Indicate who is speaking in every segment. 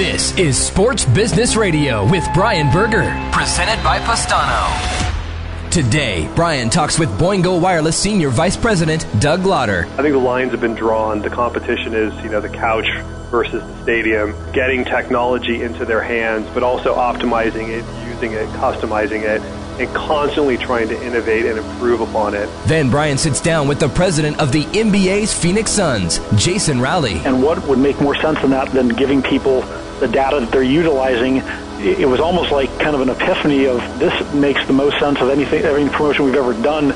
Speaker 1: This is Sports Business Radio with Brian Berger, presented by Postano. Today, Brian talks with Boingo Wireless Senior Vice President Doug Lodder.
Speaker 2: I think the lines have been drawn. The competition is, you know, the couch versus the stadium, getting technology into their hands, but also optimizing it, using it, customizing it, and constantly trying to innovate and improve upon it.
Speaker 1: Then Brian sits down with the president of the NBA's Phoenix Suns, Jason Rowley.
Speaker 3: And what would make more sense than that than giving people the data that they're utilizing? It was almost like kind of an epiphany of this makes the most sense of anything, every promotion we've ever done.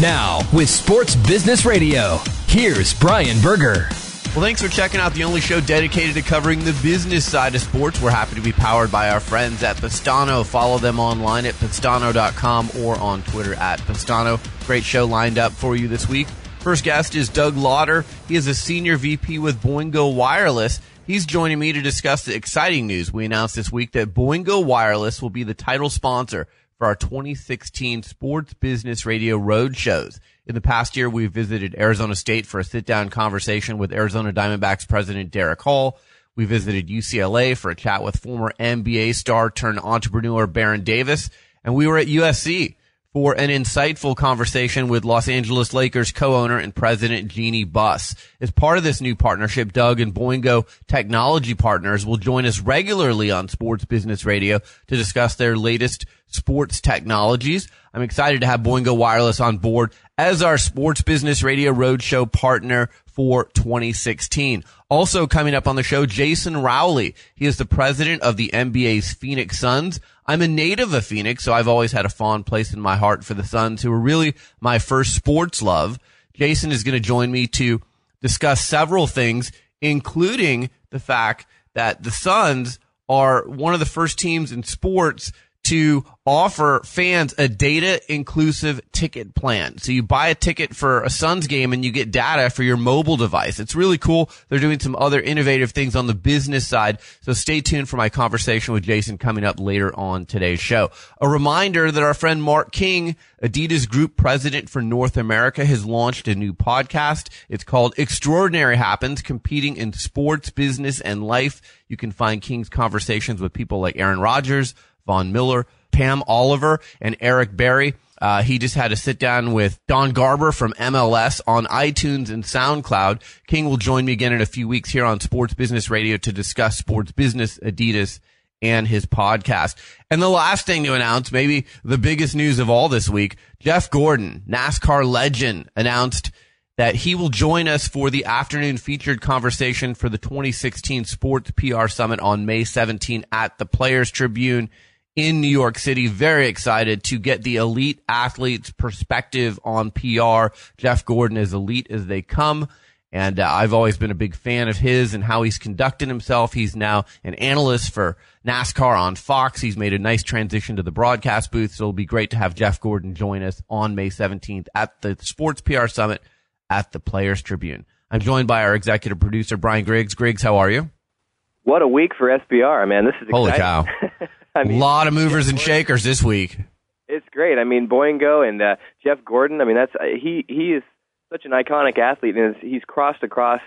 Speaker 1: Now, with Sports Business Radio, here's Brian Berger.
Speaker 4: Well, thanks for checking out the only show dedicated to covering the business side of sports. We're happy to be powered by our friends at Postano. Follow them online at postano.com or on Twitter at Postano. Great show lined up for you this week. First guest is Doug Lodder. He is a senior VP with Boingo Wireless. He's joining me to discuss the exciting news we announced this week that Boingo Wireless will be the title sponsor for our 2016 Sports Business Radio Road shows. In the past year, we've visited Arizona State for a sit down conversation with Arizona Diamondbacks president Derek Hall. We visited UCLA for a chat with former NBA star turned entrepreneur Baron Davis. And we were at USC for an insightful conversation with Los Angeles Lakers co-owner and president Jeanie Buss. As part of this new partnership, Doug and Boingo technology partners will join us regularly on Sports Business Radio to discuss their latest sports technologies. I'm excited to have Boingo Wireless on board as our Sports Business Radio Roadshow partner for 2016. Also coming up on the show, Jason Rowley. He is the president of the NBA's Phoenix Suns. I'm a native of Phoenix, so I've always had a fond place in my heart for the Suns, who were really my first sports love. Jason is going to join me to discuss several things, including the fact that the Suns are one of the first teams in sports to offer fans a data inclusive ticket plan. So you buy a ticket for a Suns game and you get data for your mobile device. It's really cool. They're doing some other innovative things on the business side. So stay tuned for my conversation with Jason coming up later on today's show. A reminder that our friend Mark King, Adidas Group President for North America, has launched a new podcast. It's called Extraordinary Happens, competing in sports, business, and life. You can find King's conversations with people like Aaron Rodgers, Von Miller, Pam Oliver, and Eric Berry. Uh, he just had a sit down with Don Garber from MLS on iTunes and SoundCloud. King will join me again in a few weeks here on Sports Business Radio to discuss sports business, Adidas, and his podcast. And the last thing to announce, maybe the biggest news of all this week, Jeff Gordon, NASCAR legend, announced that he will join us for the afternoon featured conversation for the 2016 Sports PR Summit on May 17 at the Players Tribune in New York City. Very excited to get the elite athletes perspective on PR. Jeff Gordon is elite as they come. And uh, I've always been a big fan of his and how he's conducted himself. He's now an analyst for NASCAR on Fox. He's made a nice transition to the broadcast booth. So it'll be great to have Jeff Gordon join us on May 17th at the Sports PR Summit at the Players Tribune. I'm joined by our executive producer, Brian Griggs. Griggs, how are you?
Speaker 5: What a week for SBR, man. This is exciting.
Speaker 4: Holy cow. I mean, a lot of movers and shakers this week.
Speaker 5: It's great. I mean, Boingo and uh, Jeff Gordon. I mean, that's uh, he. He is such an iconic athlete, and he's crossed across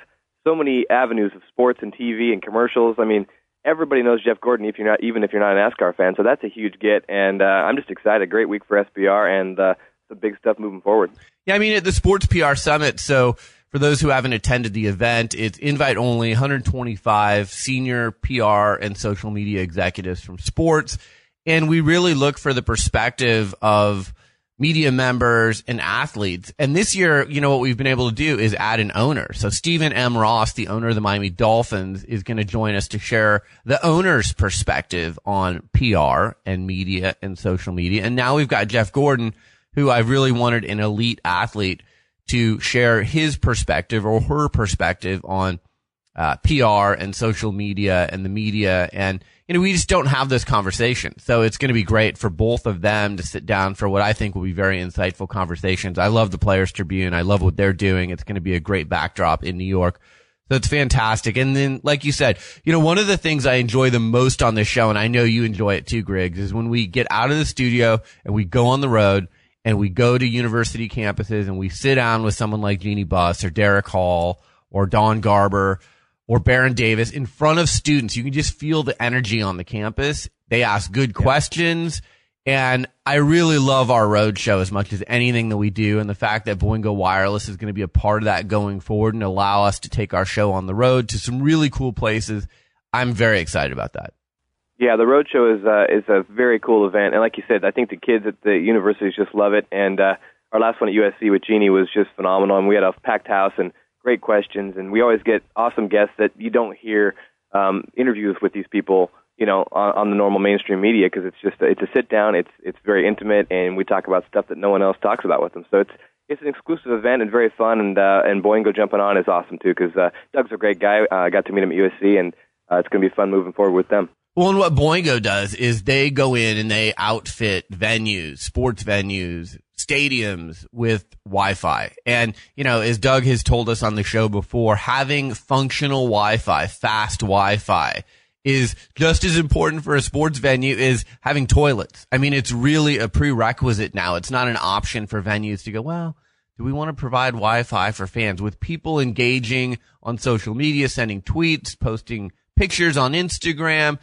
Speaker 5: so many avenues of sports and TV and commercials. I mean, everybody knows Jeff Gordon, if you're not, even if you're not an NASCAR fan. So that's a huge get, and uh, I'm just excited. Great week for SBR, and uh, some big stuff moving forward.
Speaker 4: Yeah, I mean, at the Sports PR Summit, so for those who haven't attended the event, it's invite only 125 senior PR and social media executives from sports. And we really look for the perspective of media members and athletes. And this year, you know, what we've been able to do is add an owner. So Stephen M. Ross, the owner of the Miami Dolphins, is going to join us to share the owner's perspective on PR and media and social media. And now we've got Jeff Gordon, who I really wanted an elite athlete to share his perspective or her perspective on uh, PR and social media and the media. And, you know, we just don't have this conversation. So it's going to be great for both of them to sit down for what I think will be very insightful conversations. I love the Players Tribune. I love what they're doing. It's going to be a great backdrop in New York. So it's fantastic. And then, like you said, you know, one of the things I enjoy the most on this show, and I know you enjoy it too, Griggs, is when we get out of the studio and we go on the road and we go to university campuses and we sit down with someone like Jeanie Buss or Derek Hall or Don Garber or Baron Davis in front of students. You can just feel the energy on the campus. They ask good yeah. questions. And I really love our road show as much as anything that we do. And the fact that Boingo Wireless is going to be a part of that going forward and allow us to take our show on the road to some really cool places. I'm very excited about that.
Speaker 5: Yeah, the road show is uh, is a very cool event, and like you said, I think the kids at the universities just love it. And uh, our last one at USC with Jeanie was just phenomenal, and we had a packed house and great questions, and we always get awesome guests that you don't hear um, interviews with these people, you know, on, on the normal mainstream media because it's just a, it's a sit down, it's it's very intimate, and we talk about stuff that no one else talks about with them. So it's it's an exclusive event and very fun, and uh, and Boingo jumping on is awesome too because uh, Doug's a great guy. Uh, I got to meet him at USC, and uh, it's going to be fun moving forward with them.
Speaker 4: Well, and what Boingo does is they go in and they outfit venues, sports venues, stadiums with Wi-Fi. And, you know, as Doug has told us on the show before, having functional Wi-Fi, fast Wi-Fi is just as important for a sports venue as having toilets. I mean, it's really a prerequisite now. It's not an option for venues to go, well, do we want to provide Wi-Fi for fans with people engaging on social media, sending tweets, posting pictures on Instagram?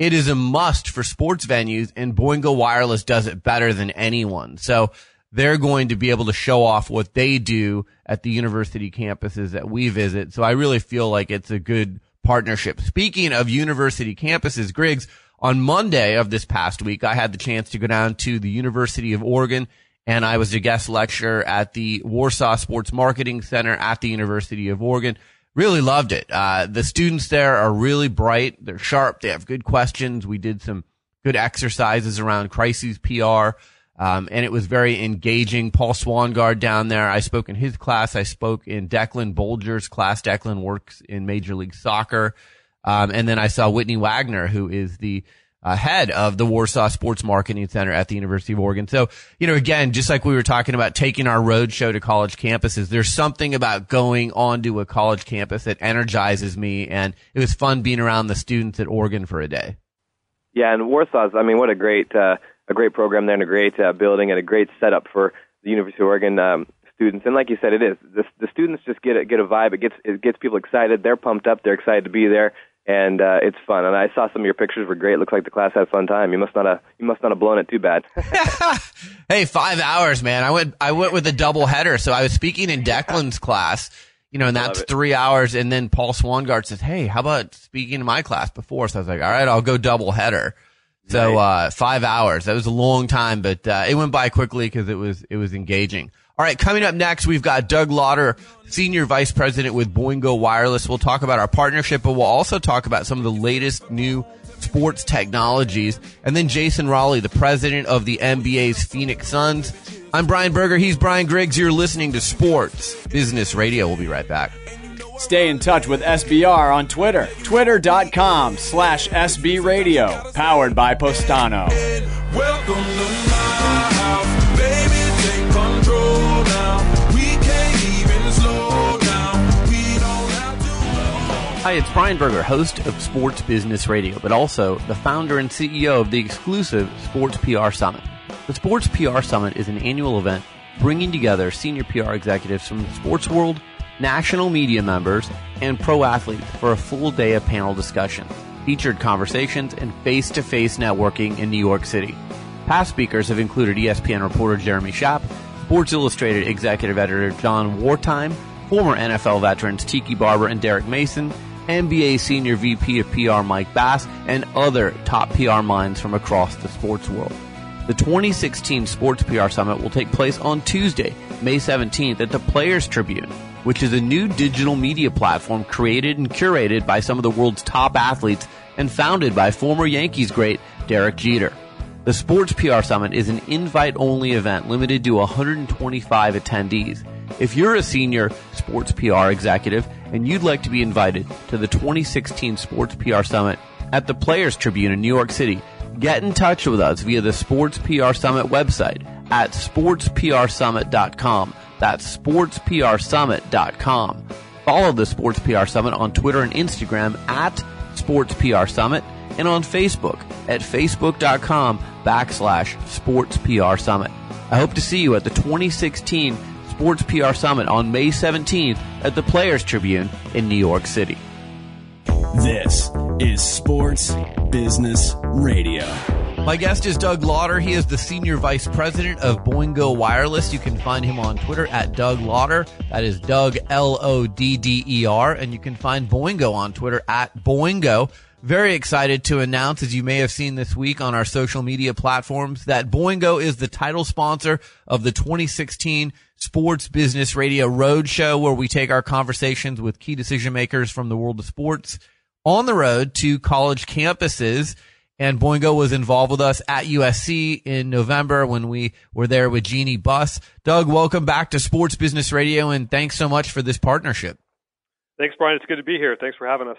Speaker 4: It is a must for sports venues and Boingo Wireless does it better than anyone. So they're going to be able to show off what they do at the university campuses that we visit. So I really feel like it's a good partnership. Speaking of university campuses, Griggs, on Monday of this past week, I had the chance to go down to the University of Oregon and I was a guest lecturer at the Warsaw Sports Marketing Center at the University of Oregon. Really loved it. Uh, the students there are really bright. They're sharp. They have good questions. We did some good exercises around crises PR. Um, and it was very engaging. Paul Swangard down there. I spoke in his class. I spoke in Declan Bolger's class. Declan works in Major League Soccer. Um, and then I saw Whitney Wagner, who is the uh, head of the Warsaw Sports Marketing Center at the University of Oregon. So, you know, again, just like we were talking about taking our road show to college campuses, there's something about going onto a college campus that energizes me. And it was fun being around the students at Oregon for a day.
Speaker 5: Yeah, and Warsaw's, I mean, what a great, uh, a great program there and a great uh, building and a great setup for the University of Oregon um, students. And like you said, it is. The, the students just get a, get a vibe. It gets, it gets people excited. They're pumped up. They're excited to be there and uh, it's fun. And I saw some of your pictures were great. It looks like the class had a fun time. You must not have you must not have blown it too bad.
Speaker 4: hey, five hours, man. I went I went with a double header. So I was speaking in Declan's class, you know, and that's three hours. And then Paul Swangard says, "Hey, how about speaking in my class before?" So I was like, "All right, I'll go double header." So uh, five hours. That was a long time, but uh, it went by quickly because it was it was engaging. All right, coming up next, we've got Doug Lodder, Senior Vice President with Boingo Wireless. We'll talk about our partnership, but we'll also talk about some of the latest new sports technologies. And then Jason Rowley, the President of the NBA's Phoenix Suns. I'm Brian Berger. He's Brian Griggs. You're listening to Sports Business Radio. We'll be right back.
Speaker 6: Stay in touch with SBR on Twitter. Twitter.com slash SB Radio. Powered by Postano.
Speaker 4: Hi, it's Brian Berger, host of Sports Business Radio, but also the founder and CEO of the exclusive Sports PR Summit. The Sports PR Summit is an annual event bringing together senior PR executives from the sports world, national media members, and pro athletes for a full day of panel discussion, featured conversations, and face to face networking in New York City. Past speakers have included ESPN reporter Jeremy Schaap, Sports Illustrated executive editor John Wertheim, former NFL veterans Tiki Barber and Derek Mason, NBA Senior VP of PR Mike Bass, and other top PR minds from across the sports world. The 2016 Sports PR Summit will take place on Tuesday, May 17th at the Players Tribune, which is a new digital media platform created and curated by some of the world's top athletes and founded by former Yankees great Derek Jeter. The Sports PR Summit is an invite only event limited to 125 attendees. If you're a senior sports PR executive and you'd like to be invited to the 2016 Sports PR Summit at the Players Tribune in New York City, get in touch with us via the Sports PR Summit website at sportsprsummit.com. That's sportsprsummit.com. Follow the Sports PR Summit on Twitter and Instagram at Sports PR Summit and on Facebook at facebook.com backslash Sports PR Summit. I hope to see you at the 2016 Sports PR Summit on May 17th at the Players Tribune in New York City.
Speaker 6: This is Sports Business Radio.
Speaker 4: My guest is Doug Lodder. He is the Senior Vice President of Boingo Wireless. You can find him on Twitter at Doug Lodder. That is Doug L O D D E R. And you can find Boingo on Twitter at Boingo. Very excited to announce, as you may have seen this week on our social media platforms, that Boingo is the title sponsor of the 2016 Sports Business Radio Roadshow, where we take our conversations with key decision makers from the world of sports on the road to college campuses. And Boingo was involved with us at USC in November when we were there with Jeanie Buss. Doug, welcome back to Sports Business Radio, and thanks so much for this partnership.
Speaker 2: Thanks, Brian. It's good to be here. Thanks for having us.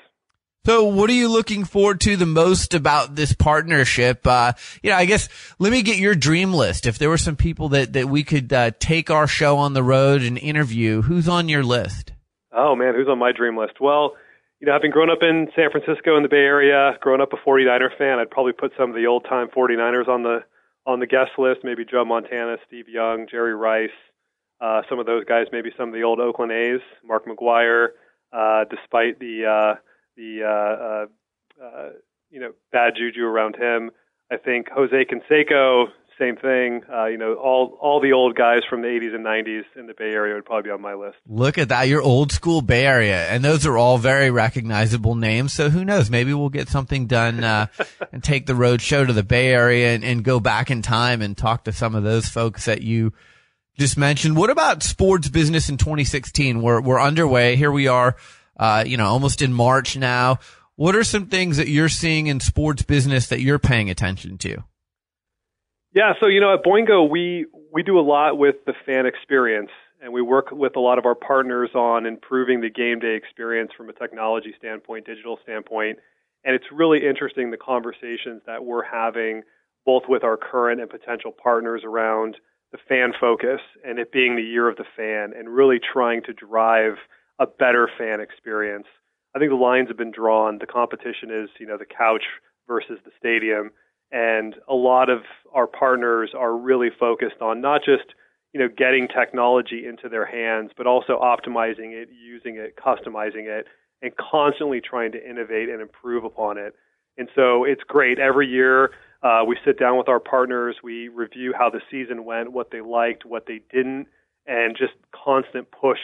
Speaker 4: So what are you looking forward to the most about this partnership? Uh, you know, I guess let me get your dream list. If there were some people that, that we could uh, take our show on the road and interview, who's on your list?
Speaker 2: Oh man, who's on my dream list? Well, you know, having grown up in San Francisco in the Bay Area, growing up a 49er fan, I'd probably put some of the old time 49ers on the on the guest list. Maybe Joe Montana, Steve Young, Jerry Rice, uh, some of those guys. Maybe some of the old Oakland A's, Mark McGwire. Uh, despite the uh, the uh, uh, uh, you know bad juju around him. I think Jose Canseco, same thing. Uh, you know, all all the old guys from the 80s and 90s in the Bay Area would probably be on my list.
Speaker 4: Look at that, your old school Bay Area, and those are all very recognizable names. So who knows? Maybe we'll get something done uh, and take the road show to the Bay Area and, and go back in time and talk to some of those folks that you just mentioned. What about sports business in 2016? We're we're underway. Here we are uh, you know, almost in March now. What are some things that you're seeing in sports business that you're paying attention to?
Speaker 2: Yeah, so you know, at Boingo, we we do a lot with the fan experience, and we work with a lot of our partners on improving the game day experience from a technology standpoint, digital standpoint. And it's really interesting the conversations that we're having both with our current and potential partners around the fan focus and it being the year of the fan and really trying to drive a better fan experience. I think the lines have been drawn. The competition is, you know, the couch versus the stadium. And a lot of our partners are really focused on not just, you know, getting technology into their hands, but also optimizing it, using it, customizing it, and constantly trying to innovate and improve upon it. And so it's great. Every year, uh, we sit down with our partners, we review how the season went, what they liked, what they didn't, and just constant push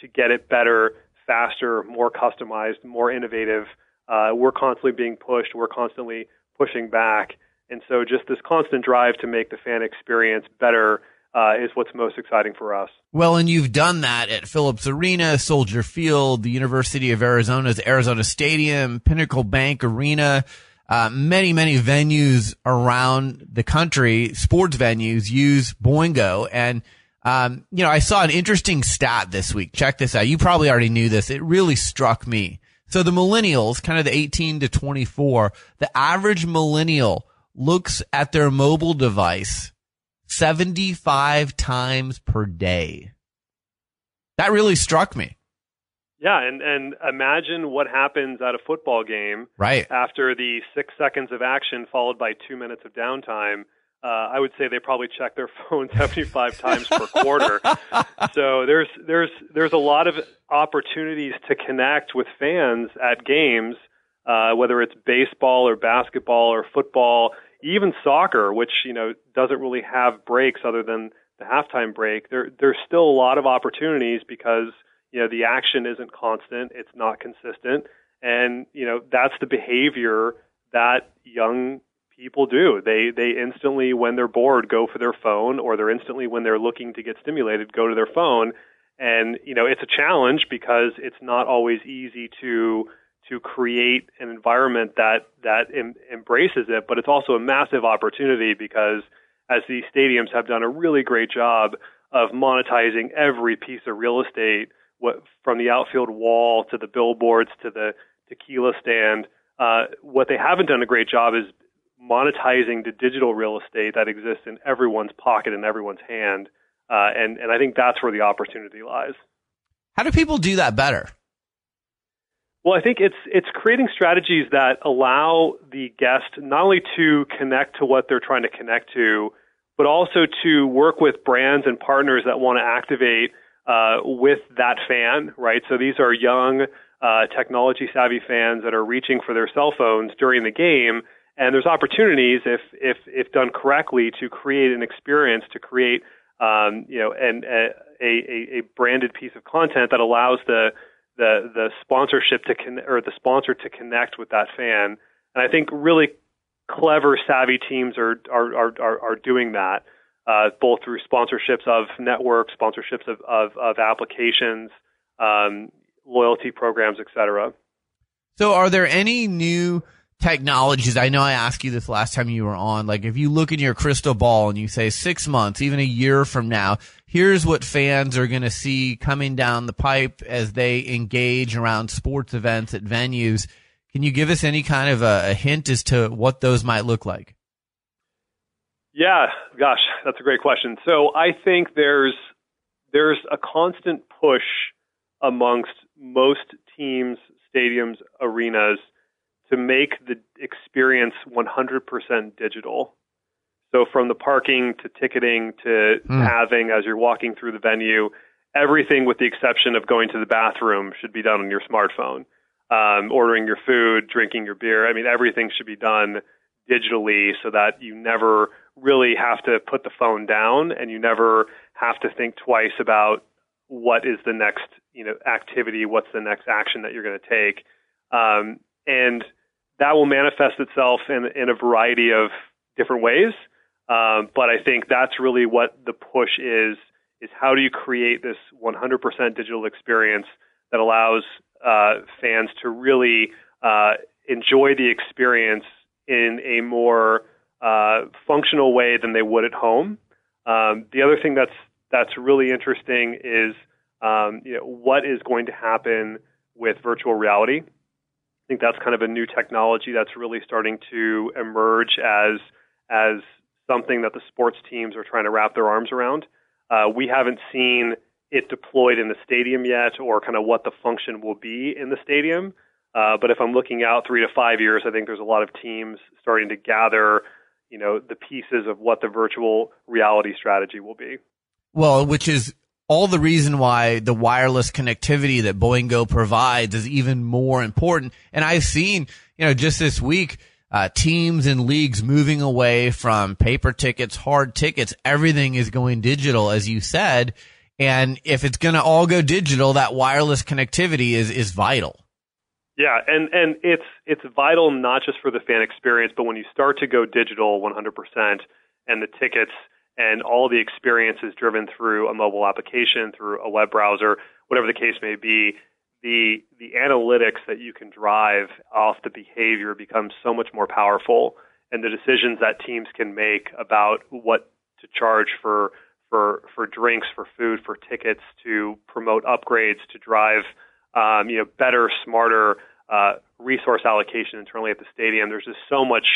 Speaker 2: to get it better, faster, more customized, more innovative. Uh, we're constantly being pushed. We're constantly pushing back. And so just this constant drive to make the fan experience better uh, is what's most exciting for us.
Speaker 4: Well, and you've done that at Phillips Arena, Soldier Field, the University of Arizona's Arizona Stadium, Pinnacle Bank Arena, uh, many, many venues around the country, sports venues use Boingo. And um, you know, I saw an interesting stat this week. Check this out. You probably already knew this. It really struck me. So the millennials, kind of the 18 to 24, the average millennial looks at their mobile device 75 times per day. That really struck me.
Speaker 2: Yeah, and and imagine what happens at a football game
Speaker 4: right
Speaker 2: after the six seconds of action followed by two minutes of downtime uh, I would say they probably check their phone 75 times per quarter. So there's there's there's a lot of opportunities to connect with fans at games, uh, whether it's baseball or basketball or football, even soccer, which you know doesn't really have breaks other than the halftime break. There there's still a lot of opportunities because you know the action isn't constant, it's not consistent, and you know that's the behavior that young people do. They they instantly when they're bored go for their phone or they're instantly when they're looking to get stimulated go to their phone and you know it's a challenge because it's not always easy to to create an environment that that em, embraces it but it's also a massive opportunity because as these stadiums have done a really great job of monetizing every piece of real estate what from the outfield wall to the billboards to the tequila stand uh, what they haven't done a great job is monetizing the digital real estate that exists in everyone's pocket and everyone's hand. Uh, and, and I think that's where the opportunity lies.
Speaker 4: How do people do that better?
Speaker 2: Well, I think it's it's creating strategies that allow the guest not only to connect to what they're trying to connect to, but also to work with brands and partners that want to activate uh, with that fan, right? So these are young uh, technology savvy fans that are reaching for their cell phones during the game. And there's opportunities, if if if done correctly, to create an experience, to create um, you know, and a, a, a branded piece of content that allows the the the sponsorship to con- or the sponsor to connect with that fan. And I think really clever, savvy teams are are are are, doing that, uh, both through sponsorships of networks, sponsorships of of, of applications, um, loyalty programs, etc.
Speaker 4: So, are there any new technologies? I know I asked you this last time you were on. Like, if you look in your crystal ball and you say six months, even a year from now, here's what fans are going to see coming down the pipe as they engage around sports events at venues. Can you give us any kind of a, a hint as to what those might look like?
Speaker 2: Yeah, gosh, that's a great question. So I think there's there's a constant push amongst most teams, stadiums, arenas to make the experience 100% digital. So from the parking to ticketing to mm. having as you're walking through the venue, everything with the exception of going to the bathroom should be done on your smartphone. Um, ordering your food, drinking your beer. I mean, everything should be done digitally so that you never really have to put the phone down and you never have to think twice about what is the next you know activity, what's the next action that you're going to take, um, and that will manifest itself in in a variety of different ways. Um, but I think that's really what the push is: is how do you create this 100% digital experience that allows uh, fans to really uh, enjoy the experience in a more uh, functional way than they would at home. Um, the other thing that's that's really interesting is um, you know, what is going to happen with virtual reality. I think that's kind of a new technology that's really starting to emerge as as something that the sports teams are trying to wrap their arms around. Uh, we haven't seen it deployed in the stadium yet, or kind of what the function will be in the stadium. Uh, but if I'm looking out three to five years, I think there's a lot of teams starting to gather, you know, the pieces of what the virtual reality strategy will be.
Speaker 4: Well, which is all the reason why the wireless connectivity that Boingo provides is even more important. And I've seen, you know, just this week, uh, teams and leagues moving away from paper tickets, hard tickets. Everything is going digital, as you said. And if it's going to all go digital, that wireless connectivity is, is vital.
Speaker 2: Yeah, and, and it's it's vital not just for the fan experience, but when you start to go digital 100% and the tickets and all the experiences driven through a mobile application, through a web browser, whatever the case may be, the the analytics that you can drive off the behavior becomes so much more powerful, and the decisions that teams can make about what to charge for for for drinks, for food, for tickets, to promote upgrades, to drive um, you know better, smarter uh, resource allocation internally at the stadium. There's just so much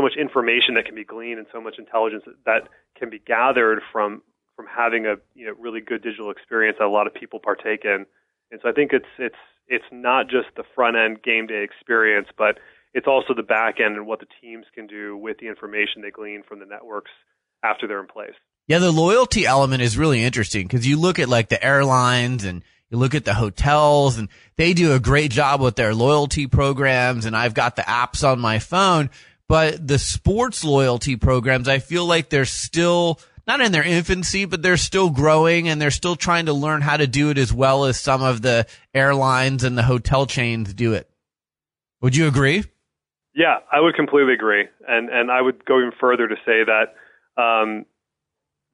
Speaker 2: so much information that can be gleaned and so much intelligence that can be gathered from from having a you know really good digital experience that a lot of people partake in. And so I think it's it's it's not just the front end game day experience, but it's also the back end and what the teams can do with the information they glean from the networks after they're in place.
Speaker 4: Yeah, the loyalty element is really interesting because you look at like the airlines and you look at the hotels and they do a great job with their loyalty programs and I've got the apps on my phone, but the sports loyalty programs, I feel like they're still not in their infancy, but they're still growing and they're still trying to learn how to do it as well as some of the airlines and the hotel chains do it. Would you agree?
Speaker 2: Yeah, I would completely agree, and and I would go even further to say that um,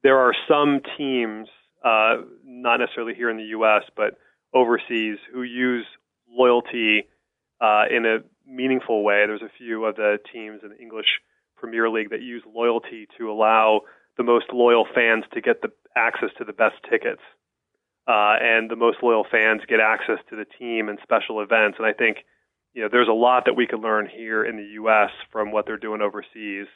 Speaker 2: there are some teams, uh, not necessarily here in the U.S., but overseas, who use loyalty uh, in a meaningful way. There's a few of the teams in the English Premier League that use loyalty to allow the most loyal fans to get the access to the best tickets. Uh, and the most loyal fans get access to the team and special events. And I think, you know, there's a lot that we can learn here in the U.S. from what they're doing overseas.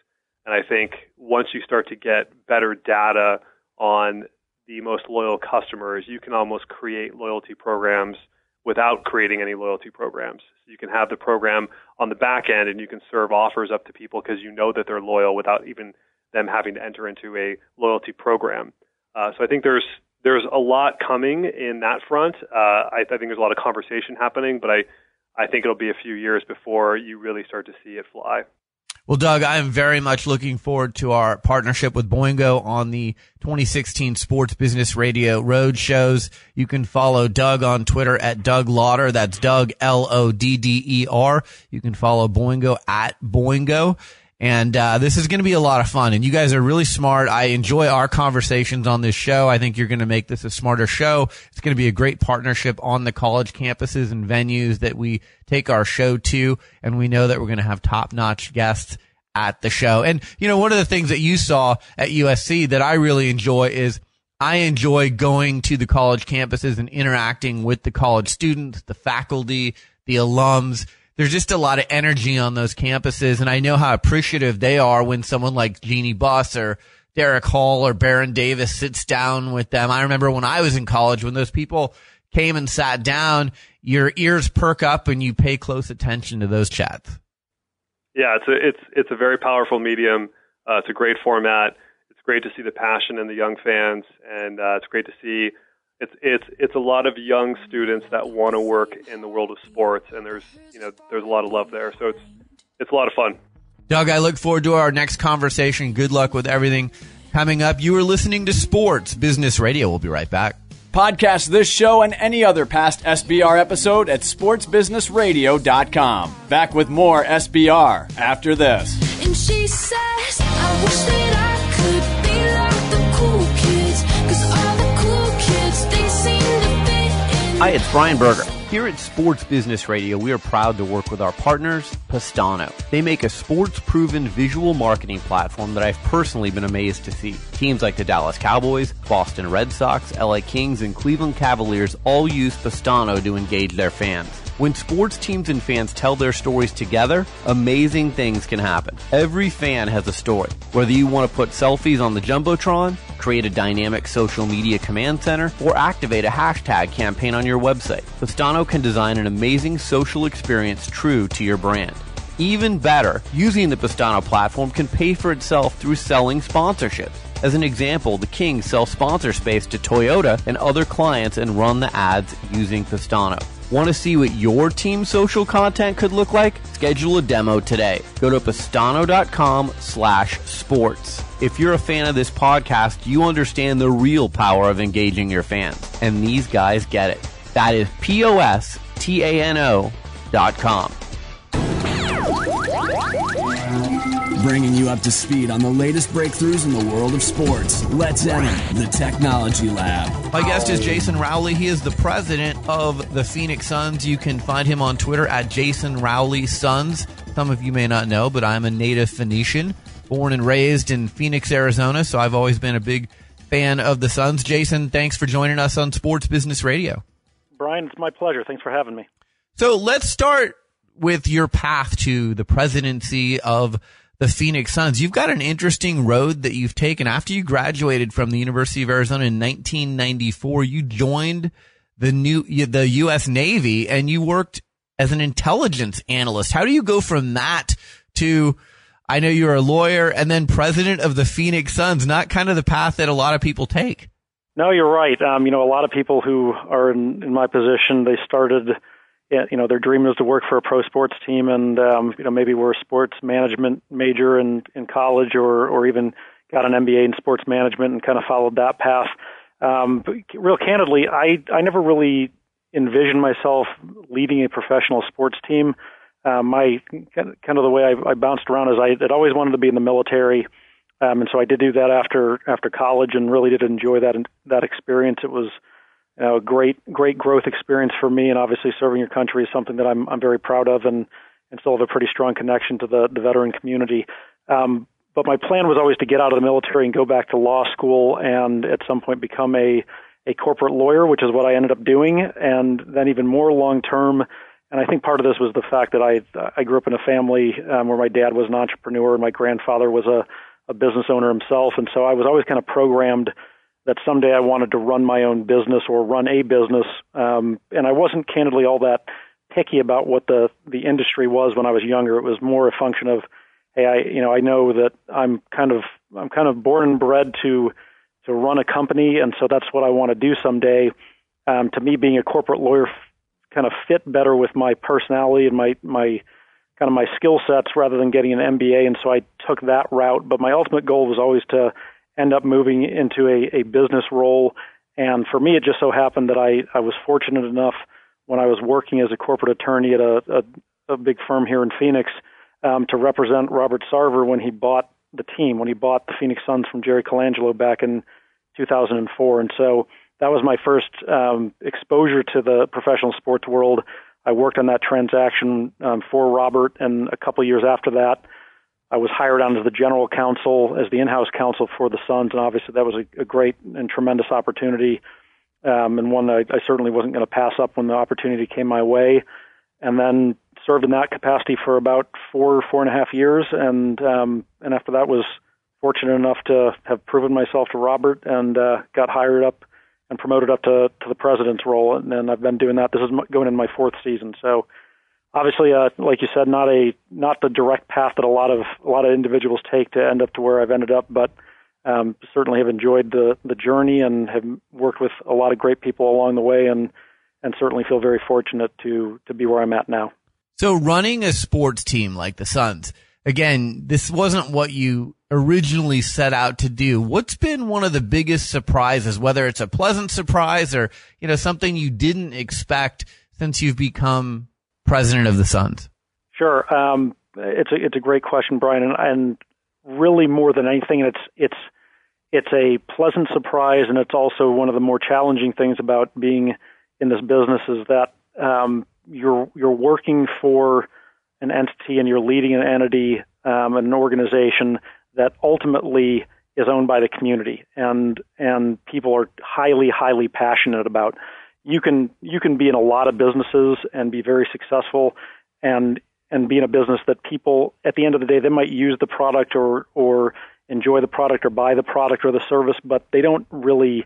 Speaker 2: And I think once you start to get better data on the most loyal customers, you can almost create loyalty programs without creating any loyalty programs. You can have the program on the back end and you can serve offers up to people because you know that they're loyal without even them having to enter into a loyalty program. Uh, so I think there's there's a lot coming in that front. Uh, I, I think there's a lot of conversation happening, but I, I think it'll be a few years before you really start to see it fly.
Speaker 4: Well, Doug, I am very much looking forward to our partnership with Boingo on the 2016 Sports Business Radio Road shows. You can follow Doug on Twitter at Doug Lodder. That's Doug L O D D E R. You can follow Boingo at Boingo. And uh, this is going to be a lot of fun. And you guys are really smart. I enjoy our conversations on this show. I think you're going to make this a smarter show. It's going to be a great partnership on the college campuses and venues that we take our show to. And we know that we're going to have top notch guests at the show. And, you know, one of the things that you saw at USC that I really enjoy is I enjoy going to the college campuses and interacting with the college students, the faculty, the alums there's just a lot of energy on those campuses. And I know how appreciative they are when someone like Jeanie Buss or Derek Hall or Baron Davis sits down with them. I remember when I was in college, when those people came and sat down, your ears perk up and you pay close attention to those chats.
Speaker 2: Yeah, it's a, it's, it's a very powerful medium. Uh, it's a great format. It's great to see the passion in the young fans, and uh, it's great to see it's it's it's a lot of young students that want to work in the world of sports, and there's you know there's a lot of love there. So it's it's a lot of fun.
Speaker 4: Doug, I look forward to our next conversation. Good luck with everything coming up. You are listening to Sports Business Radio. We'll be right back.
Speaker 6: Podcast this show and any other past SBR episode at sportsbusinessradio.com. Back with more SBR after this. And she says,
Speaker 4: Hi, it's Brian Berger. Here at Sports Business Radio, we are proud to work with our partners, Postano. They make a sports proven visual marketing platform that I've personally been amazed to see. Teams like the Dallas Cowboys, Boston Red Sox, LA Kings, and Cleveland Cavaliers all use Postano to engage their fans. When sports teams and fans tell their stories together, amazing things can happen. Every fan has a story. Whether you want to put selfies on the Jumbotron, create a dynamic social media command center, or activate a hashtag campaign on your website, Postano can design an amazing social experience true to your brand. Even better, using the Postano platform can pay for itself through selling sponsorships. As an example, the Kings sell sponsor space to Toyota and other clients and run the ads using Postano. Want to see what your team's social content could look like? Schedule a demo today. Go to postano.com slash sports. If you're a fan of this podcast, you understand the real power of engaging your fans. And these guys get it. That is P-O-S-T-A-N-O dot com.
Speaker 1: Bringing you up to speed on the latest breakthroughs in the world of sports. Let's enter the Technology Lab.
Speaker 4: My guest is Jason Rowley. He is the president of the Phoenix Suns. You can find him on Twitter at Jason Rowley Suns. Some of you may not know, but I'm a native Phoenician, born and raised in Phoenix, Arizona, so I've always been a big fan of the Suns. Jason, thanks for joining us on Sports Business Radio.
Speaker 3: Brian, it's my pleasure. Thanks for having me.
Speaker 4: So let's start with your path to the presidency of the Phoenix Suns. You've got an interesting road that you've taken. After you graduated from the University of Arizona in 1994, you joined the new the U.S. Navy and you worked as an intelligence analyst. How do you go from that to I know you're a lawyer and then president of the Phoenix Suns, not kind of the path that a lot of people take.
Speaker 3: No, you're right. Um, you know, a lot of people who are in, in my position, they started you know their dream was to work for a pro sports team and um you know maybe were a sports management major in in college or or even got an MBA in sports management and kind of followed that path um but real candidly I I never really envisioned myself leading a professional sports team um my kind of the way I, I bounced around is I had always wanted to be in the military um and so I did do that after after college and really did enjoy that that experience it was you know, a great great growth experience for me, and obviously serving your country is something that I'm I'm very proud of, and and still have a pretty strong connection to the the veteran community. Um, but my plan was always to get out of the military and go back to law school, and at some point become a a corporate lawyer, which is what I ended up doing, and then even more long term. And I think part of this was the fact that I I grew up in a family um, where my dad was an entrepreneur and my grandfather was a a business owner himself, and so I was always kind of programmed that someday I wanted to run my own business or run a business. Um, and I wasn't candidly all that picky about what the the industry was when I was younger. It was more a function of, hey, I you know I know that I'm kind of I'm kind of born and bred to to run a company, and so that's what I want to do someday. Um, to me, being a corporate lawyer kind of fit better with my personality and my my kind of my skill sets rather than getting an MBA, and so I took that route. But my ultimate goal was always to end up moving into a, a business role. And for me, it just so happened that I, I was fortunate enough when I was working as a corporate attorney at a, a, a big firm here in Phoenix um, to represent Robert Sarver when he bought the team, when he bought the Phoenix Suns from Jerry Colangelo back in 2004. And so that was my first um, exposure to the professional sports world. I worked on that transaction um, for Robert, and a couple years after that, I was hired on as the general counsel, as the in-house counsel for the Suns, and obviously that was a, a great and tremendous opportunity, um, and one I, I certainly wasn't going to pass up when the opportunity came my way. And then served in that capacity for about four, four and a half years, and um, and after that was fortunate enough to have proven myself to Robert and uh, got hired up and promoted up to, to the president's role, and, and I've been doing that. This is going in my fourth season, so obviously, uh, like you said, not a not the direct path that a lot of a lot of individuals take to end up to where I've ended up, but um, certainly have enjoyed the the journey and have worked with a lot of great people along the way, and and certainly feel very fortunate to to be where I'm at now.
Speaker 4: So, running a sports team like the Suns, again, this wasn't what you originally set out to do. What's been one of the biggest surprises, whether it's a pleasant surprise or, you know, something you didn't expect since you've become president of the Suns?
Speaker 3: Sure. Um, it's a, it's a great question, Brian. And, and really more than anything, it's, it's, it's a pleasant surprise. And it's also one of the more challenging things about being in this business is that, um, you're, you're working for an entity and you're leading an entity, um, an organization that ultimately is owned by the community and and people are highly highly passionate about you can you can be in a lot of businesses and be very successful and and be in a business that people at the end of the day they might use the product or or enjoy the product or buy the product or the service but they don't really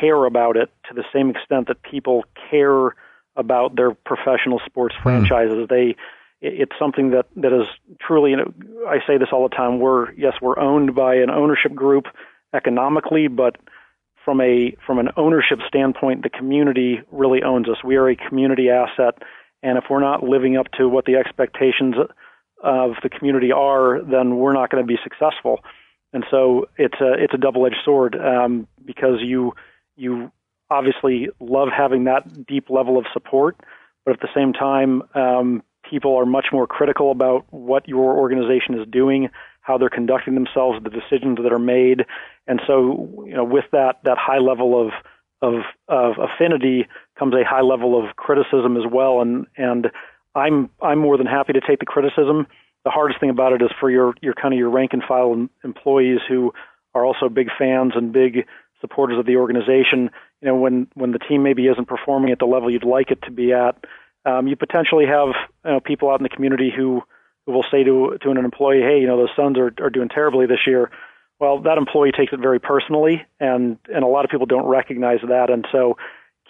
Speaker 3: care about it to the same extent that people care about their professional sports hmm. franchises they it's something that that is truly. You know, I say this all the time. We're yes, we're owned by an ownership group economically, but from a from an ownership standpoint, the community really owns us. We are a community asset, and if we're not living up to what the expectations of the community are, then we're not going to be successful. And so it's a it's a double edged sword um, because you you obviously love having that deep level of support, but at the same time, um, people are much more critical about what your organization is doing, how they're conducting themselves, the decisions that are made, and so you know with that that high level of of, of affinity comes a high level of criticism as well, and and I'm I'm more than happy to take the criticism. The hardest thing about it is for your your kind of your rank and file employees who are also big fans and big supporters of the organization. You know, when when the team maybe isn't performing at the level you'd like it to be at, um, you potentially have you know, people out in the community who, who will say to to an employee, "Hey, you know those Suns are are doing terribly this year." Well, that employee takes it very personally, and and a lot of people don't recognize that, and so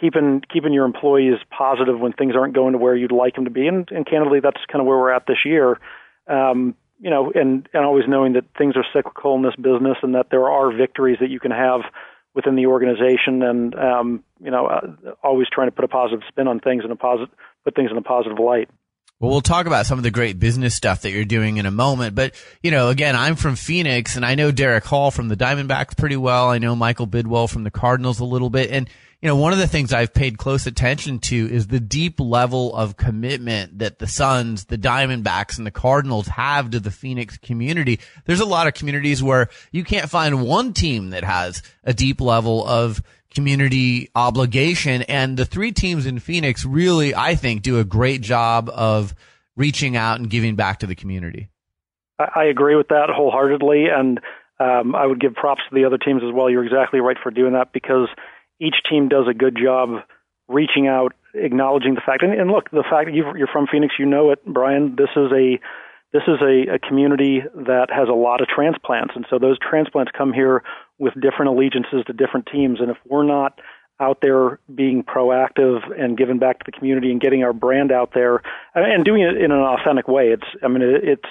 Speaker 3: keeping keeping your employees positive when things aren't going to where you'd like them to be, and, and candidly, that's kind of where we're at this year. Um, you know, and and always knowing that things are cyclical in this business, and that there are victories that you can have within the organization, and um, you know, uh, always trying to put a positive spin on things and a positive put things in a positive light.
Speaker 4: Well, we'll talk about some of the great business stuff that you're doing in a moment. But, you know, again, I'm from Phoenix and I know Derek Hall from the Diamondbacks pretty well. I know Michael Bidwill from the Cardinals a little bit. And, you know, one of the things I've paid close attention to is the deep level of commitment that the Suns, the Diamondbacks, and the Cardinals have to the Phoenix community. There's a lot of communities where you can't find one team that has a deep level of community obligation. And the three teams in Phoenix really, I think, do a great job of reaching out and giving back to the community.
Speaker 3: I agree with that wholeheartedly. And um, I would give props to the other teams as well. You're exactly right for doing that because each team does a good job reaching out, acknowledging the fact. And, and look, the fact that you're from Phoenix, you know it, Brian. This is a this is a, a community that has a lot of transplants, and so those transplants come here with different allegiances to different teams. And if we're not out there being proactive and giving back to the community and getting our brand out there and doing it in an authentic way, it's I mean it's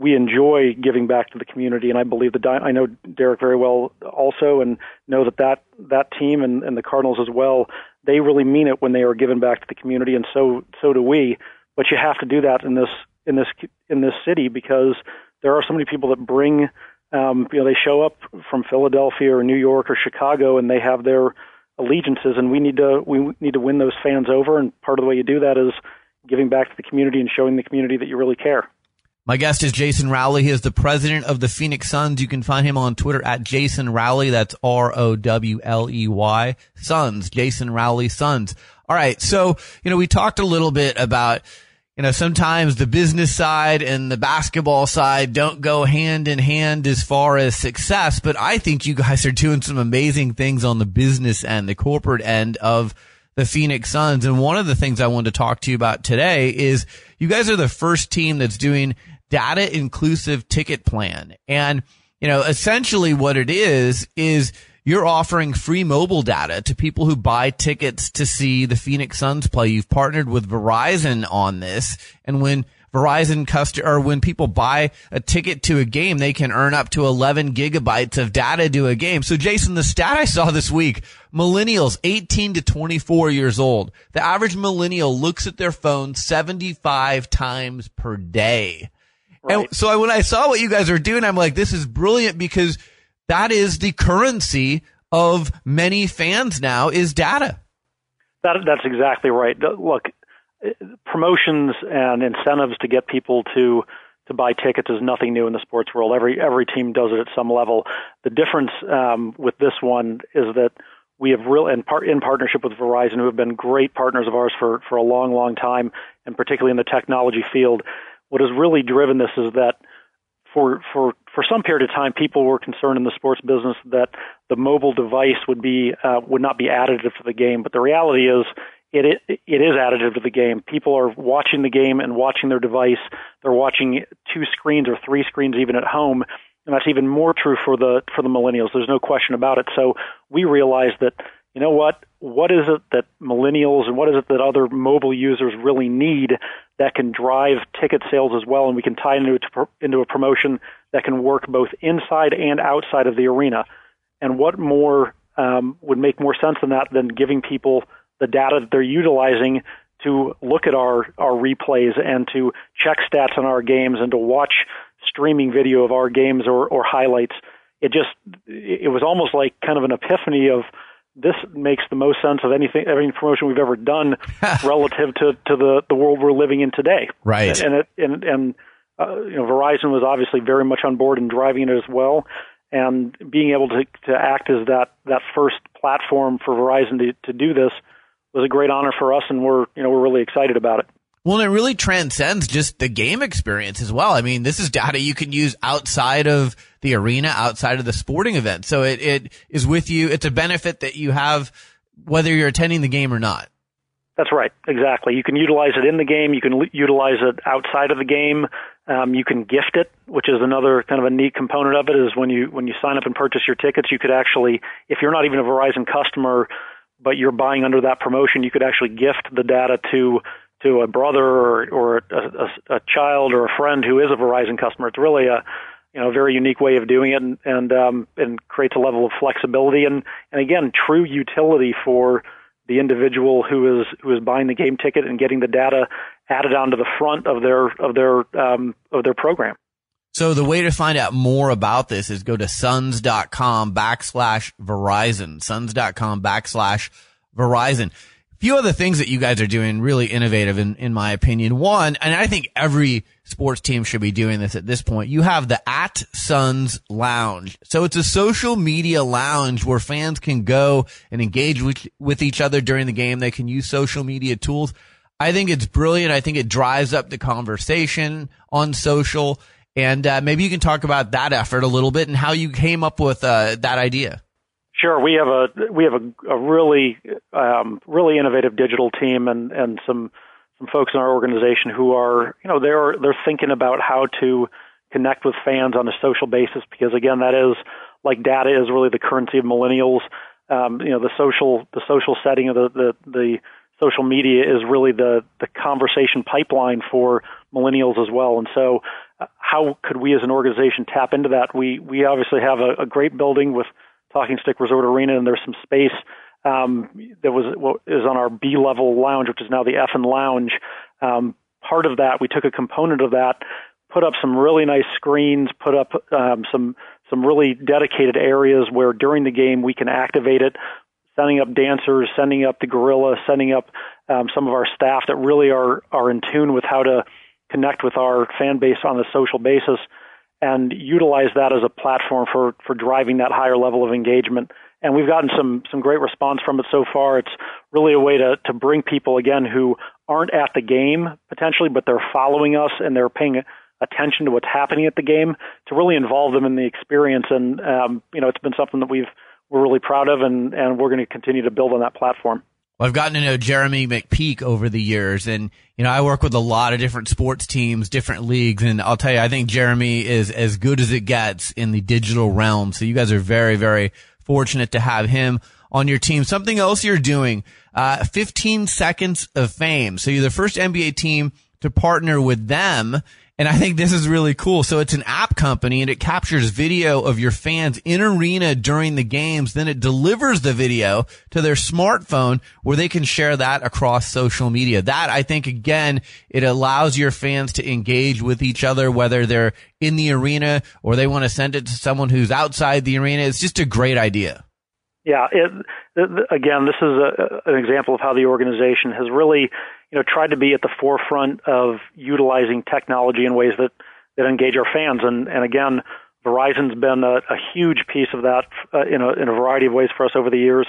Speaker 3: we enjoy giving back to the community, and I believe that I know Derek very well also, and know that that that team and, and the Cardinals as well. They really mean it when they are giving back to the community, and so so do we. But you have to do that in this in this in this city because there are so many people that bring. Um, you know, they show up from Philadelphia or New York or Chicago, and they have their allegiances, and we need to we need to win those fans over. And part of the way you do that is giving back to the community and showing the community that you really care.
Speaker 4: My guest is Jason Rowley. He is the president of the Phoenix Suns. You can find him on Twitter at Jason Rowley. That's R O W L E Y. Suns. Jason Rowley Suns. All right. So, you know, we talked a little bit about you know, sometimes the business side and the basketball side don't go hand in hand as far as success, but I think you guys are doing some amazing things on the business and the corporate end of the Phoenix Suns. And one of the things I wanted to talk to you about today is you guys are the first team that's doing data inclusive ticket plan. And, you know, essentially what it is, is you're offering free mobile data to people who buy tickets to see the Phoenix Suns play. You've partnered with Verizon on this. And when Verizon customer, or when people buy a ticket to a game, they can earn up to 11 gigabytes of data to a game. So Jason, the stat I saw this week, millennials 18 to 24 years old, the average millennial looks at their phone 75 times per day. Right. And so when I saw what you guys are doing, I'm like, this is brilliant because that is the currency of many fans now is data.
Speaker 3: That, that's exactly right. Look, promotions and incentives to get people to to buy tickets is nothing new in the sports world. Every every team does it at some level. The difference um, with this one is that we have real and part in partnership with Verizon, who have been great partners of ours for for a long, long time, and particularly in the technology field. What has really driven this is that for for for some period of time, people were concerned in the sports business that the mobile device would be uh, would not be additive to the game. But the reality is, it, it it is additive to the game. People are watching the game and watching their device. They're watching two screens or three screens even at home, and that's even more true for the for the millennials. There's no question about it. So we realize that you know what? What is it that millennials and what is it that other mobile users really need that can drive ticket sales as well, and we can tie into a, into a promotion that can work both inside and outside of the arena. And what more um, would make more sense than that than giving people the data that they're utilizing to look at our, our replays and to check stats on our games and to watch streaming video of our games or, or highlights. It just it was almost like kind of an epiphany of this makes the most sense of anything, every promotion we've ever done relative to, to the, the world we're living in today.
Speaker 4: Right.
Speaker 3: And, it, and, and, uh, you know, Verizon was obviously very much on board and driving it as well. And being able to, to act as that, that first platform for Verizon to, to do this was a great honor for us. And we're, you know, we're really excited about it.
Speaker 4: Well, it really transcends just the game experience as well. I mean, this is data you can use outside of the arena, outside of the sporting event. So it, it is with you. It's a benefit that you have whether you're attending the game or not.
Speaker 3: That's right. Exactly. You can utilize it in the game. You can l- utilize it outside of the game. Um, you can gift it, which is another kind of a neat component of it. Is when you when you sign up and purchase your tickets, you could actually, if you're not even a Verizon customer, but you're buying under that promotion, you could actually gift the data to to a brother or, or a, a, a child or a friend who is a Verizon customer. It's really a you know, very unique way of doing it, and and, um, and creates a level of flexibility and and again, true utility for the individual who is who is buying the game ticket and getting the data added onto the front of their of their um, of their program.
Speaker 4: So the way to find out more about this is go to suns.com backslash Verizon, suns.com backslash Verizon few other things that you guys are doing really innovative in, in my opinion. One, and I think every sports team should be doing this at this point. You have the at Suns lounge. So it's a social media lounge where fans can go and engage with, with each other during the game. They can use social media tools. I think it's brilliant. I think it drives up the conversation on social. And uh, maybe you can talk about that effort a little bit and how you came up with uh, that idea.
Speaker 3: Sure, we have a we have a, a really um, really innovative digital team and and some some folks in our organization who are you know they're they're thinking about how to connect with fans on a social basis because again that is like data is really the currency of millennials. Um, you know the social the social setting of the the, the social media is really the the conversation pipeline for millennials as well. And so how could we as an organization tap into that? We we obviously have a, a great building with Talking Stick Resort Arena, and there's some space um, that was what is on our B level lounge, which is now the F and Lounge. Um, part of that, we took a component of that, put up some really nice screens, put up um, some some really dedicated areas where during the game we can activate it, sending up dancers, sending up the gorilla, sending up um, some of our staff that really are are in tune with how to connect with our fan base on a social basis and utilize that as a platform for for driving that higher level of engagement. And we've gotten some some great response from it so far. It's really a way to to bring people again who aren't at the game potentially, but they're following us and they're paying attention to what's happening at the game to really involve them in the experience. And um, you know, it's been something that we've we're really proud of, and and we're going to continue to build on that platform.
Speaker 4: I've gotten to know Jeremy McPeak over the years, and you know I work with a lot of different sports teams, different leagues, and I'll tell you, I think Jeremy is as good as it gets in the digital realm. So you guys are very, very fortunate to have him on your team. Something else you're doing, uh, 15 seconds of fame. So you're the first NBA team to partner with them and I think this is really cool. So it's an app company and it captures video of your fans in arena during the games. Then it delivers the video to their smartphone where they can share that across social media. That I think again, it allows your fans to engage with each other, whether they're in the arena or they want to send it to someone who's outside the arena. It's just a great idea.
Speaker 3: Yeah. It, again, this is a, an example of how the organization has really you know, tried to be at the forefront of utilizing technology in ways that, that engage our fans. And, and again, Verizon's been a, a huge piece of that uh, in, a, in a variety of ways for us over the years.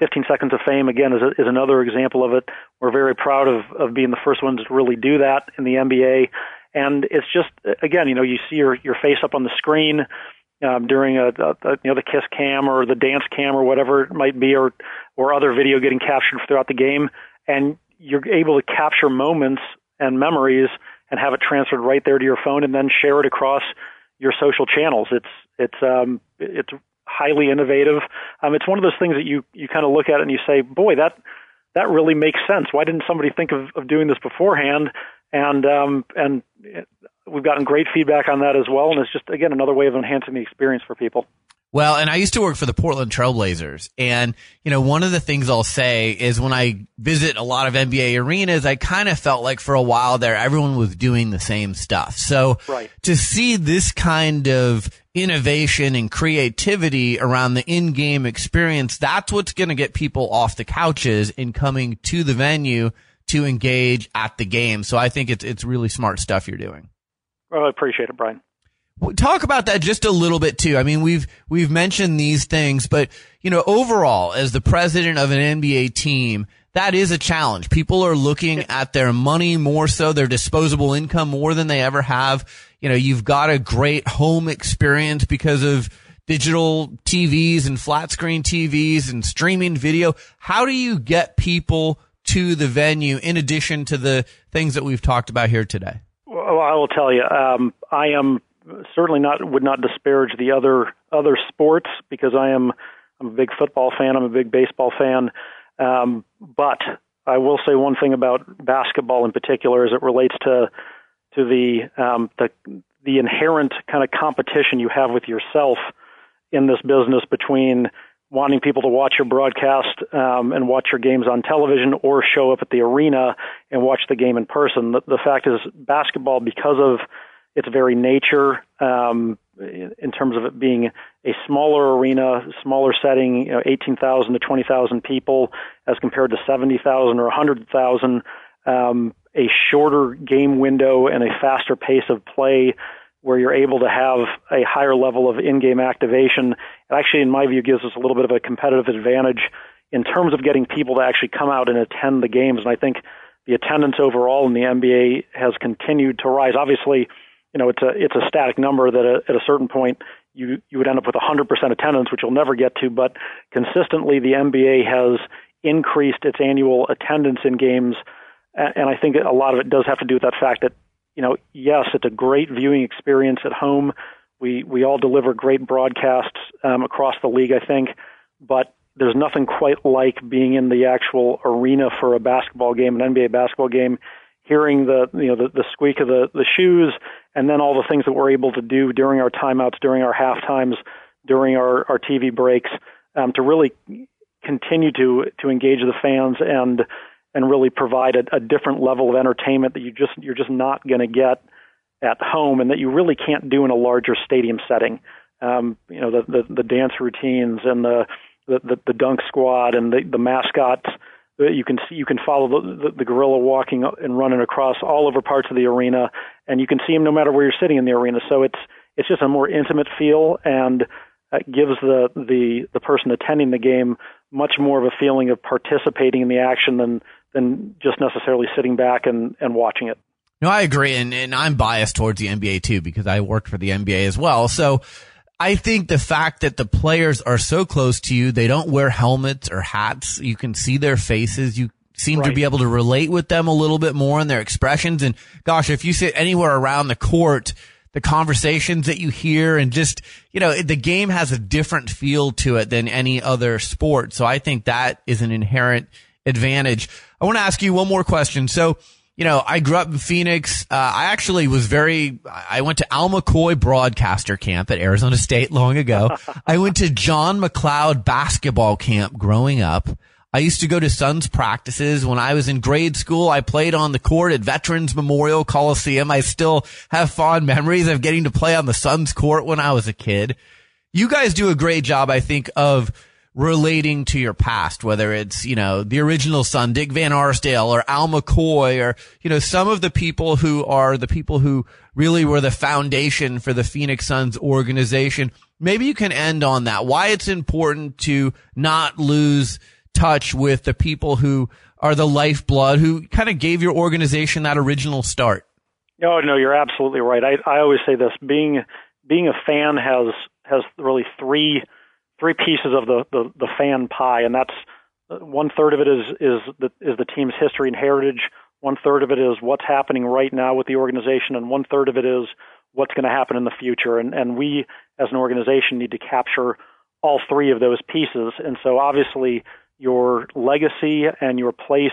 Speaker 3: 15 Seconds of Fame, again, is, a, is another example of it. We're very proud of, of being the first ones to really do that in the NBA. And it's just, again, you know, you see your, your face up on the screen um, during a, a, a, you know, the kiss cam or the dance cam or whatever it might be, or, or other video getting captured throughout the game. And you're able to capture moments and memories and have it transferred right there to your phone and then share it across your social channels. It's it's um, it's highly innovative. Um, it's one of those things that you you kind of look at it and you say, boy, that that really makes sense. Why didn't somebody think of, of doing this beforehand? And um, and we've gotten great feedback on that as well. And it's just again another way of enhancing the experience for people.
Speaker 4: Well, and I used to work for the Portland Trailblazers. And, you know, one of the things I'll say is when I visit a lot of NBA arenas, I kind of felt like for a while there, everyone was doing the same stuff. So
Speaker 3: right.
Speaker 4: to see this kind of innovation and creativity around the in-game experience, that's what's going to get people off the couches and coming to the venue to engage at the game. So I think it's, it's really smart stuff you're doing.
Speaker 3: Well, I appreciate it, Brian.
Speaker 4: Talk about that just a little bit too. I mean, we've we've mentioned these things, but you know, overall, as the president of an NBA team, that is a challenge. People are looking at their money more so, their disposable income more than they ever have. You know, you've got a great home experience because of digital TVs and flat screen TVs and streaming video. How do you get people to the venue in addition to the things that we've talked about here today?
Speaker 3: Well, I will tell you, um, I am certainly not would not disparage the other other sports because I am I'm a big football fan. I'm a big baseball fan. Um, but I will say one thing about basketball in particular as it relates to to the um, the the inherent kind of competition you have with yourself in this business between wanting people to watch your broadcast um, and watch your games on television or show up at the arena and watch the game in person. The, the fact is, basketball, because of its very nature um, in terms of it being a smaller arena, smaller setting, you know, 18,000 to 20,000 people as compared to 70,000 or 100,000, um, a shorter game window and a faster pace of play where you're able to have a higher level of in-game activation. It actually, in my view, gives us a little bit of a competitive advantage in terms of getting people to actually come out and attend the games. And I think the attendance overall in the NBA has continued to rise. Obviously, you know, it's a it's a static number that a, at a certain point you you would end up with 100% attendance, which you'll never get to. But consistently, the NBA has increased its annual attendance in games, and I think a lot of it does have to do with that fact that you know, yes, it's a great viewing experience at home. We we all deliver great broadcasts um, across the league, I think, but there's nothing quite like being in the actual arena for a basketball game, an NBA basketball game hearing the you know the, the squeak of the the shoes, and then all the things that we're able to do during our timeouts, during our half times, during our our TV breaks, um, to really continue to to engage the fans and and really provide a, a different level of entertainment that you just you're just not going to get at home, and that you really can't do in a larger stadium setting. Um, you know the, the the dance routines and the the, the, the dunk squad and the, the mascots you can see you can follow the, the, the gorilla walking and running across all over parts of the arena, and you can see him no matter where you're sitting in the arena. So it's it's just a more intimate feel, and it gives the the the person attending the game much more of a feeling of participating in the action than than just necessarily sitting back and and watching it.
Speaker 4: No, I agree, and and I'm biased towards the NBA too because I worked for the NBA as well. So I think the fact that the players are so close to you, they don't wear helmets or hats. You can see their faces. You seem right. to be able to relate with them a little bit more in their expressions. And gosh, if you sit anywhere around the court, the conversations that you hear and just, you know, the game has a different feel to it than any other sport. So I think that is an inherent advantage. I want to ask you one more question. So, you know, I grew up in Phoenix. Uh, I actually was very, I went to Al McCoy broadcaster camp at Arizona State long ago. I went to John MacLeod basketball camp growing up. I used to go to Suns practices when I was in grade school. I played on the court at Veterans Memorial Coliseum. I still have fond memories of getting to play on the Suns court when I was a kid. You guys do a great job, I think, of relating to your past, whether it's, you know, the original Sun, Dick Van Arsdale or Al McCoy or, you know, some of the people who are the people who really were the foundation for the Phoenix Suns organization. Maybe you can end on that. Why it's important to not lose touch with the people who are the lifeblood, who kind of gave your organization that original start.
Speaker 3: No, no, you're absolutely right. I, I always say this: being being a fan has has really three three pieces of the, the, the fan pie, and that's uh, one third of it is is the is the team's history and heritage. One third of it is what's happening right now with the organization, and one third of it is what's going to happen in the future. And and we as an organization need to capture all three of those pieces. And so obviously your legacy and your place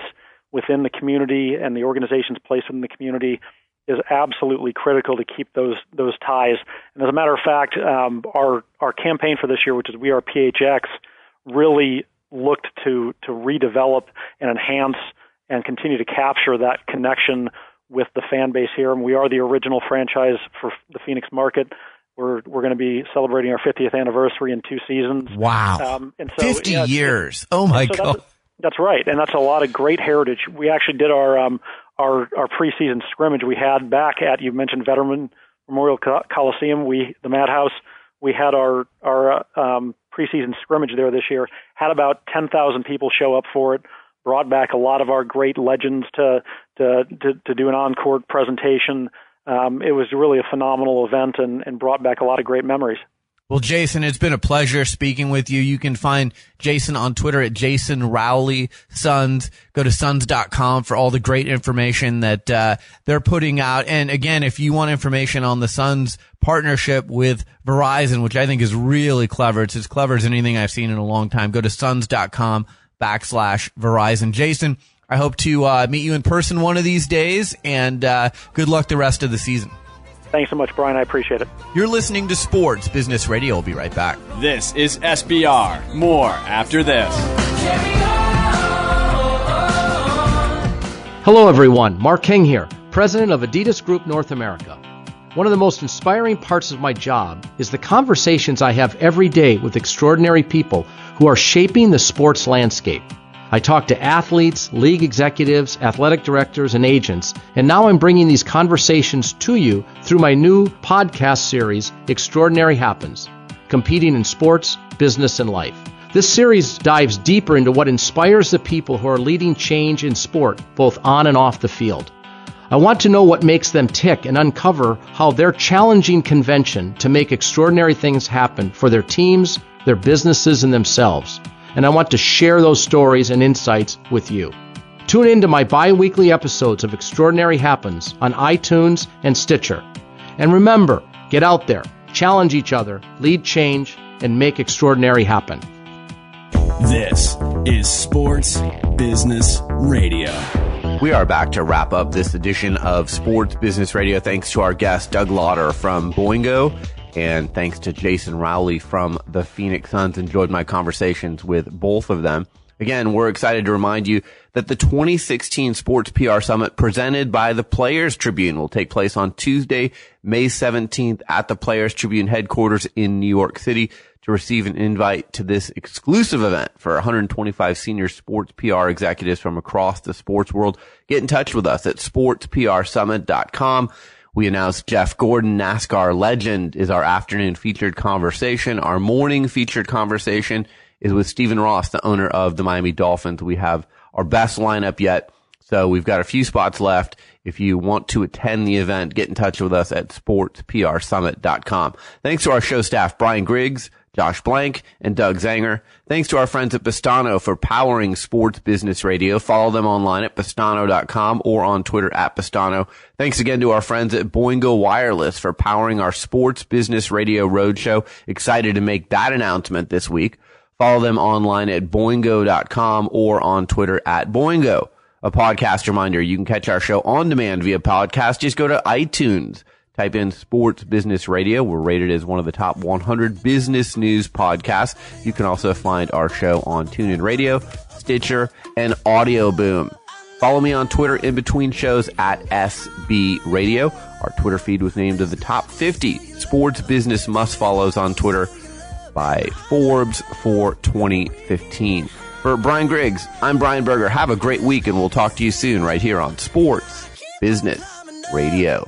Speaker 3: within the community and the organization's place within the community is absolutely critical to keep those those ties. And as a matter of fact, um, our our campaign for this year, which is We Are PHX, really looked to to redevelop and enhance and continue to capture that connection with the fan base here. And we are the original franchise for the Phoenix market. We're we're going to be celebrating our 50th anniversary in two seasons.
Speaker 4: Wow! Um, and so, 50 yeah, years. Oh my so god.
Speaker 3: That's, that's right, and that's a lot of great heritage. We actually did our um, our our preseason scrimmage we had back at you mentioned Veteran Memorial Coliseum. We the Madhouse. We had our our um, preseason scrimmage there this year. Had about ten thousand people show up for it. Brought back a lot of our great legends to to to, to do an encore presentation. Um, it was really a phenomenal event and, and brought back a lot of great memories.
Speaker 4: Well, Jason, it's been a pleasure speaking with you. You can find Jason on Twitter at Jason Rowley Suns. Go to suns.com for all the great information that uh, they're putting out. And again, if you want information on the Suns partnership with Verizon, which I think is really clever, it's as clever as anything I've seen in a long time, go to suns.com backslash Verizon. Jason, I hope to uh, meet you in person one of these days, and uh, good luck the rest of the season.
Speaker 3: Thanks so much, Brian. I appreciate it.
Speaker 4: You're listening to Sports Business Radio. We'll be right back.
Speaker 6: This is SBR. More after this.
Speaker 7: Hello, everyone. Mark King here, president of Adidas Group North America. One of the most inspiring parts of my job is the conversations I have every day with extraordinary people who are shaping the sports landscape. I talk to athletes, league executives, athletic directors, and agents, and now I'm bringing these conversations to you through my new podcast series, Extraordinary Happens Competing in Sports, Business, and Life. This series dives deeper into what inspires the people who are leading change in sport, both on and off the field. I want to know what makes them tick and uncover how they're challenging convention to make extraordinary things happen for their teams, their businesses, and themselves and I want to share those stories and insights with you. Tune in to my bi weekly episodes of Extraordinary Happens on iTunes and Stitcher. And remember, get out there, challenge each other, lead change, and make extraordinary happen.
Speaker 6: This is Sports Business Radio.
Speaker 4: We are back to wrap up this edition of Sports Business Radio. Thanks to our guest, Doug Lodder from Boingo, and thanks to Jason Rowley from the Phoenix Suns. Enjoyed my conversations with both of them. Again, we're excited to remind you that the 2016 Sports PR Summit presented by the Players Tribune will take place on Tuesday, May 17th at the Players Tribune headquarters in New York City to receive an invite to this exclusive event for 125 senior sports PR executives from across the sports world. Get in touch with us at sportsprsummit.com. We announced Jeff Gordon, NASCAR legend, is our afternoon featured conversation. Our morning featured conversation is with Stephen Ross, the owner of the Miami Dolphins. We have our best lineup yet. So we've got a few spots left. If you want to attend the event, get in touch with us at sportsprsummit.com. Thanks to our show staff, Brian Griggs, Josh Blank, and Doug Zanger. Thanks to our friends at Postano for powering sports business radio. Follow them online at postano.com or on Twitter at Postano. Thanks again to our friends at Boingo Wireless for powering our sports business radio roadshow. Excited to make that announcement this week. Follow them online at boingo.com or on Twitter at Boingo. A podcast reminder, you can catch our show on demand via podcast. Just go to iTunes Type in Sports Business Radio. We're rated as one of the top 100 business news podcasts. You can also find our show on TuneIn Radio, Stitcher, and Audio Boom. Follow me on Twitter in between shows at SB Radio. Our Twitter feed was named to the top 50 sports business must follows on Twitter by Forbes for 2015. For Brian Griggs, I'm Brian Berger. Have a great week and we'll talk to you soon right here on Sports Business Radio.